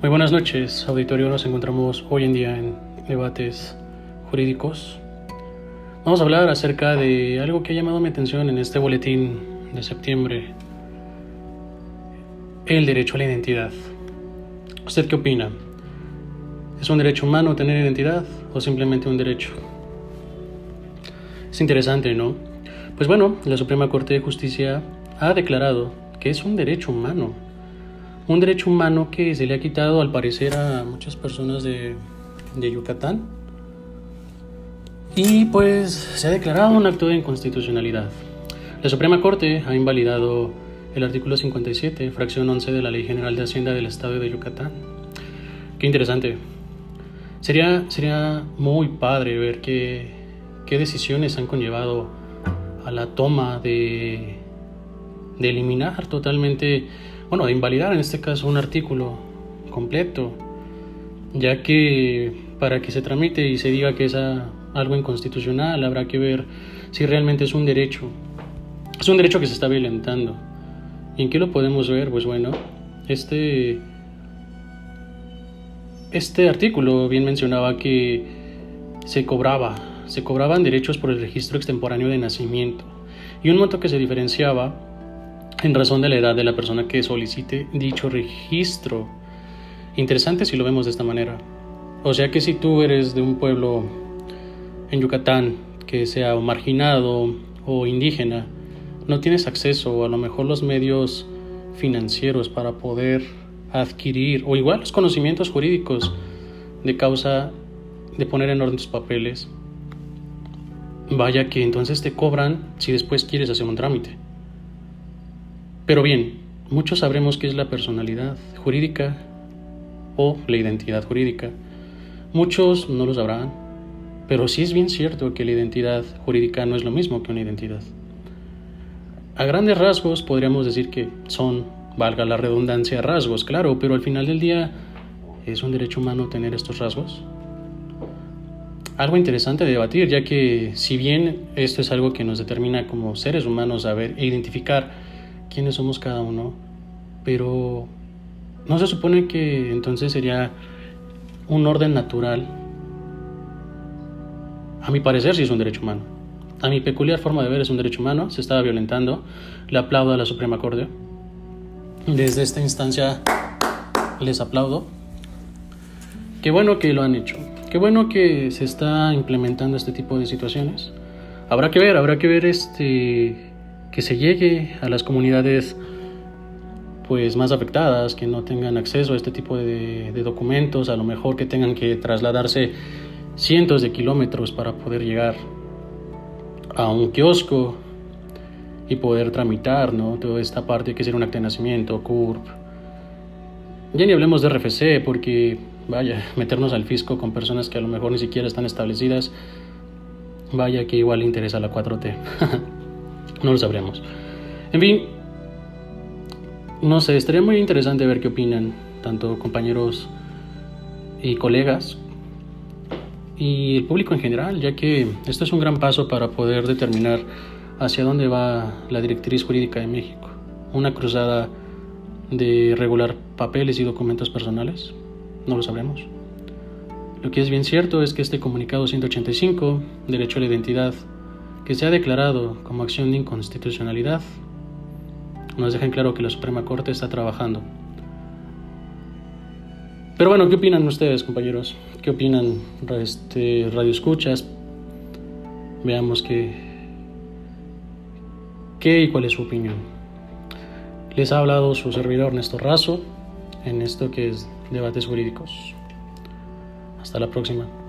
Muy buenas noches, auditorio. Nos encontramos hoy en día en debates jurídicos. Vamos a hablar acerca de algo que ha llamado mi atención en este boletín de septiembre, el derecho a la identidad. ¿Usted qué opina? ¿Es un derecho humano tener identidad o simplemente un derecho? Es interesante, ¿no? Pues bueno, la Suprema Corte de Justicia ha declarado que es un derecho humano un derecho humano que se le ha quitado al parecer a muchas personas de, Yucatán. Y pues se ha declarado un acto de inconstitucionalidad. La Suprema Corte ha invalidado el artículo 57, fracción 11 de la Ley General de Hacienda del Estado de Yucatán. Qué interesante. Sería, sería muy padre ver qué, qué decisiones han conllevado a la toma de, de eliminar totalmente bueno, de invalidar en este caso un artículo completo, ya que para que se tramite y se diga que es algo inconstitucional habrá que ver si realmente es un derecho. Es un derecho que se está violentando. ¿Y en qué lo podemos ver? Pues bueno, este, este artículo bien mencionaba que se cobraba, se cobraban derechos por el registro extemporáneo de nacimiento y un monto que se diferenciaba en razón de la edad de la persona que solicite dicho registro. Interesante si lo vemos de esta manera. O sea que si tú eres de un pueblo en Yucatán que sea marginado o indígena, no tienes acceso o a lo mejor los medios financieros para poder adquirir o igual los conocimientos jurídicos de causa de poner en orden tus papeles, vaya que entonces te cobran si después quieres hacer un trámite. Pero bien, muchos sabremos qué es la personalidad jurídica o la identidad jurídica. Muchos no lo sabrán, pero sí es bien cierto que la identidad jurídica no es lo mismo que una identidad. A grandes rasgos podríamos decir que son, valga la redundancia, rasgos, claro, pero al final del día es un derecho humano tener estos rasgos. Algo interesante de debatir, ya que si bien esto es algo que nos determina como seres humanos saber e identificar quiénes somos cada uno, pero no se supone que entonces sería un orden natural. A mi parecer sí es un derecho humano. A mi peculiar forma de ver es un derecho humano, se estaba violentando. Le aplaudo a la Suprema Corte. Desde esta instancia les aplaudo. Qué bueno que lo han hecho. Qué bueno que se está implementando este tipo de situaciones. Habrá que ver, habrá que ver este que se llegue a las comunidades pues más afectadas, que no tengan acceso a este tipo de, documentos, a lo mejor que tengan que trasladarse cientos de kilómetros para poder llegar a un kiosco y poder tramitar ¿no? toda esta parte que es un acta de nacimiento, CURP. Ya ni hablemos de RFC porque, vaya, meternos al fisco con personas que a lo mejor ni siquiera están establecidas, vaya que igual interesa la 4T. No lo sabremos. En fin, no sé, estaría muy interesante ver qué opinan tanto compañeros y colegas y el público en general, ya que esto es un gran paso para poder determinar hacia dónde va la directriz jurídica de México. Una cruzada de regular papeles y documentos personales, no lo sabremos. Lo que es bien cierto es que este comunicado 185, derecho a la identidad, que se ha declarado como acción de inconstitucionalidad, nos deja en claro que la Suprema Corte está trabajando. Pero bueno, ¿qué opinan ustedes, compañeros? ¿Qué opinan este, Radio Escuchas? Veamos qué, qué y cuál es su opinión. Les ha hablado su servidor Néstor Razo en esto que es Debates Jurídicos. Hasta la próxima.